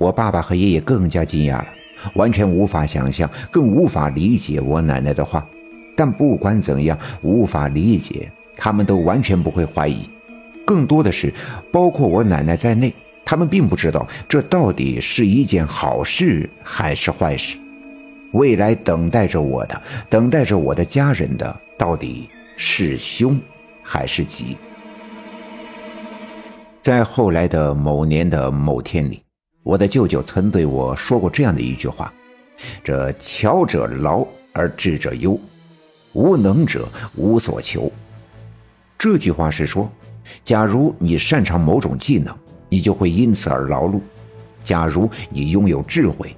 我爸爸和爷爷更加惊讶了，完全无法想象，更无法理解我奶奶的话。但不管怎样，无法理解，他们都完全不会怀疑。更多的是，包括我奶奶在内，他们并不知道这到底是一件好事还是坏事。未来等待着我的，等待着我的家人的，到底是凶还是吉？在后来的某年的某天里，我的舅舅曾对我说过这样的一句话：“这巧者劳而智者忧，无能者无所求。”这句话是说，假如你擅长某种技能，你就会因此而劳碌；假如你拥有智慧，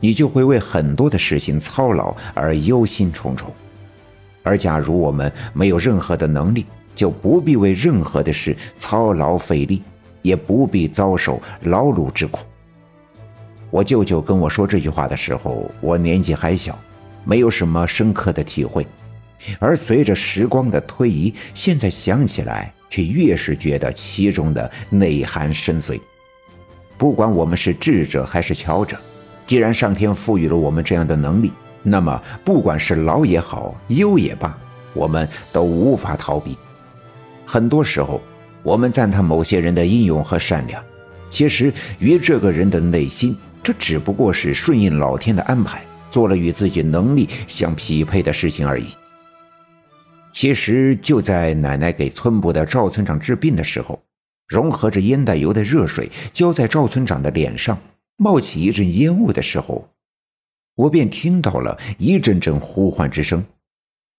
你就会为很多的事情操劳而忧心忡忡；而假如我们没有任何的能力，就不必为任何的事操劳费力，也不必遭受劳碌之苦。我舅舅跟我说这句话的时候，我年纪还小，没有什么深刻的体会。而随着时光的推移，现在想起来，却越是觉得其中的内涵深邃。不管我们是智者还是巧者，既然上天赋予了我们这样的能力，那么不管是劳也好，忧也罢，我们都无法逃避。很多时候，我们赞叹某些人的英勇和善良，其实与这个人的内心，这只不过是顺应老天的安排，做了与自己能力相匹配的事情而已。其实就在奶奶给村部的赵村长治病的时候，融合着烟袋油的热水浇在赵村长的脸上，冒起一阵烟雾的时候，我便听到了一阵阵呼唤之声，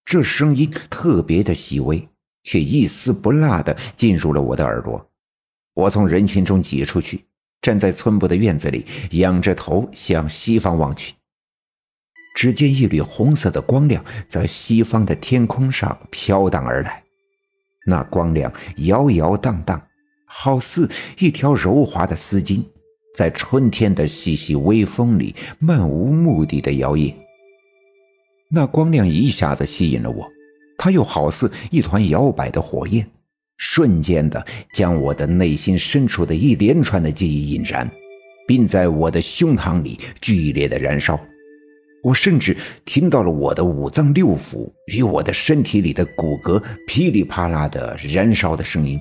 这声音特别的细微。却一丝不落地进入了我的耳朵。我从人群中挤出去，站在村部的院子里，仰着头向西方望去。只见一缕红色的光亮在西方的天空上飘荡而来，那光亮摇摇荡荡，好似一条柔滑的丝巾，在春天的细细微风里漫无目的的摇曳。那光亮一下子吸引了我。它又好似一团摇摆的火焰，瞬间的将我的内心深处的一连串的记忆引燃，并在我的胸膛里剧烈的燃烧。我甚至听到了我的五脏六腑与我的身体里的骨骼噼里啪啦的燃烧的声音。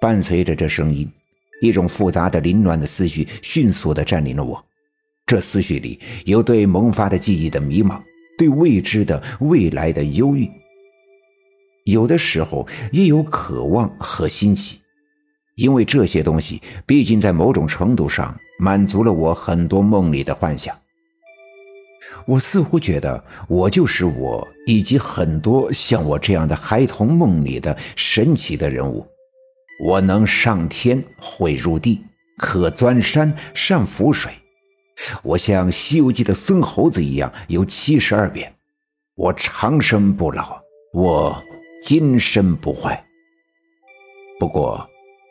伴随着这声音，一种复杂的凌乱的思绪迅速的占领了我。这思绪里有对萌发的记忆的迷茫。对未知的未来的忧郁，有的时候也有渴望和欣喜，因为这些东西毕竟在某种程度上满足了我很多梦里的幻想。我似乎觉得我就是我，以及很多像我这样的孩童梦里的神奇的人物。我能上天，会入地，可钻山，善浮水。我像《西游记》的孙猴子一样有七十二变，我长生不老，我今生不坏。不过，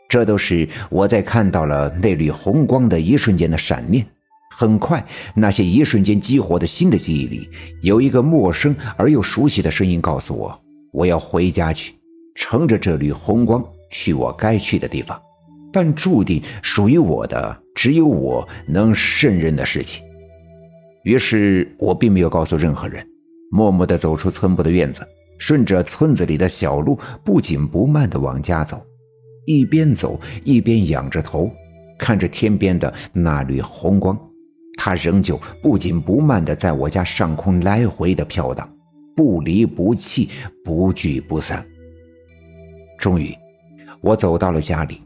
这都是我在看到了那缕红光的一瞬间的闪念。很快，那些一瞬间激活的新的记忆里，有一个陌生而又熟悉的声音告诉我：我要回家去，乘着这缕红光去我该去的地方。但注定属于我的，只有我能胜任的事情。于是我并没有告诉任何人，默默地走出村部的院子，顺着村子里的小路，不紧不慢地往家走。一边走一边仰着头，看着天边的那缕红光，它仍旧不紧不慢地在我家上空来回的飘荡，不离不弃，不聚不散。终于，我走到了家里。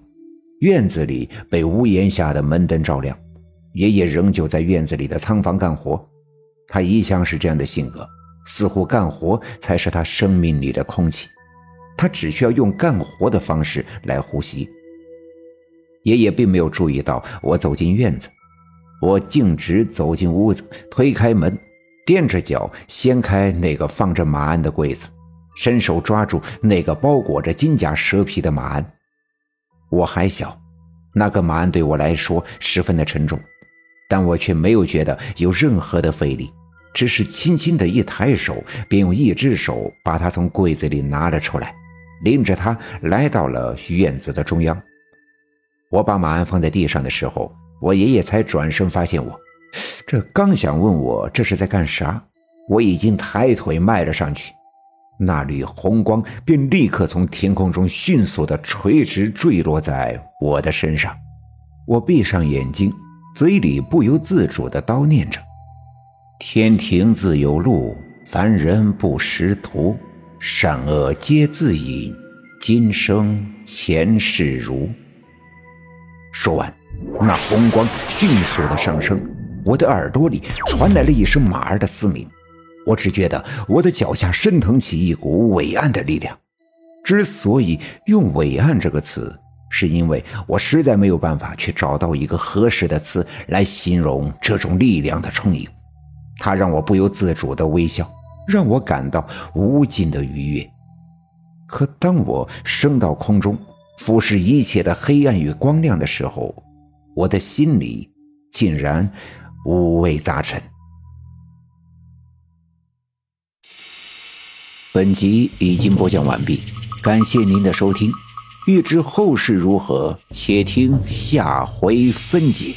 院子里被屋檐下的门灯照亮，爷爷仍旧在院子里的仓房干活。他一向是这样的性格，似乎干活才是他生命里的空气，他只需要用干活的方式来呼吸。爷爷并没有注意到我走进院子，我径直走进屋子，推开门，垫着脚掀开那个放着马鞍的柜子，伸手抓住那个包裹着金甲蛇皮的马鞍。我还小，那个马鞍对我来说十分的沉重，但我却没有觉得有任何的费力，只是轻轻的一抬手，便用一只手把它从柜子里拿了出来，拎着它来到了院子的中央。我把马鞍放在地上的时候，我爷爷才转身发现我。这刚想问我这是在干啥，我已经抬腿迈了上去，那缕红光便立刻从天空中迅速的垂直坠落在我的身上。我闭上眼睛，嘴里不由自主的叨念着：“天庭自有路，凡人不识途。善恶皆自隐，今生前世如。”说完，那红光迅速的上升，我的耳朵里传来了一声马儿的嘶鸣。我只觉得我的脚下升腾起一股伟岸的力量。之所以用“伟岸”这个词，是因为我实在没有办法去找到一个合适的词来形容这种力量的充盈。它让我不由自主的微笑，让我感到无尽的愉悦。可当我升到空中，俯视一切的黑暗与光亮的时候，我的心里竟然五味杂陈。本集已经播讲完毕，感谢您的收听。欲知后事如何，且听下回分解。